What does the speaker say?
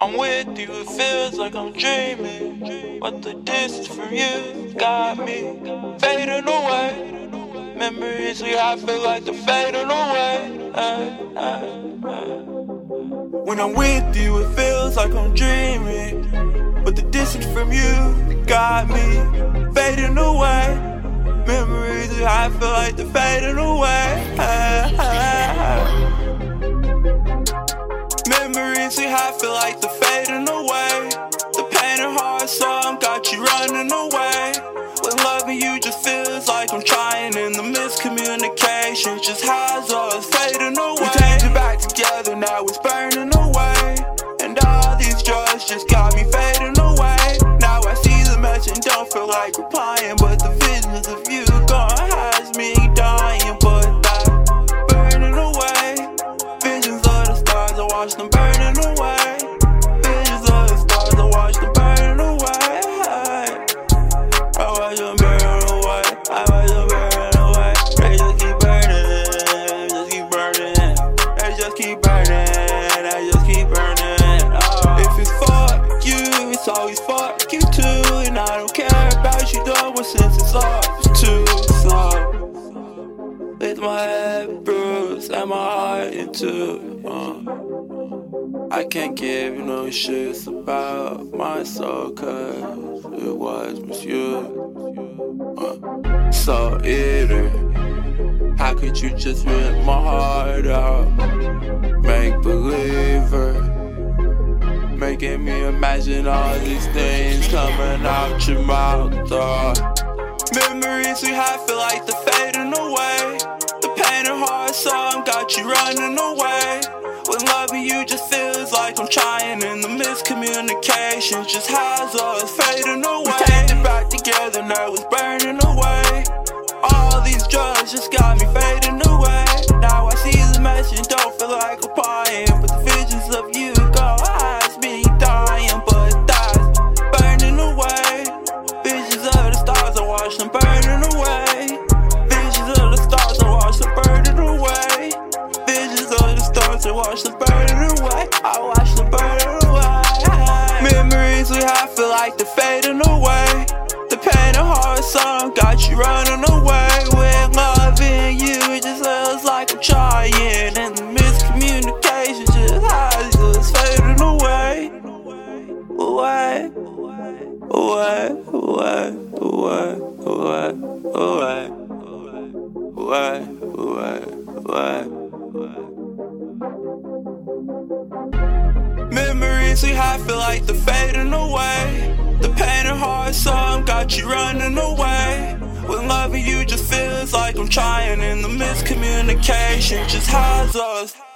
I'm with you, it feels like I'm dreaming. But the distance from you got me fading away. Memories we have feel like they're fading away. When I'm with you, it feels like I'm dreaming. But the distance from you got me fading away. Memories we have feel like they're fading away. I'm trying, and the miscommunication just has us fading away. We taped it back together, now it's burning away. And all these drugs just got me fading away. Now I see the message and don't feel like replying, but the visions always fuck you too. And I don't care about you doing since it's off too slow. With my head bruised and my heart in two. Uh. I can't give no shits about my soul, cause it was misused. Uh. So, either, how could you just rip my heart out? Make believer. Making me imagine all these things coming out your mouth. Uh. Memories we have feel like they're fading away. The pain and hard song got you running away. When loving you just feels like I'm trying, and the miscommunication just has us fading away. We it back together, now it's burning away. All these drugs just got me fading away. I watch the burning away. I watch the burning away. Memories we have feel like they're fading away. The pain and hard song got you running away. With loving you, it just feels like I'm trying, and the miscommunication just has us fading away. Away, away, away, away, Memories we have feel like they're fading away. The pain and hard song got you running away. When loving you just feels like I'm trying, and the miscommunication just has us.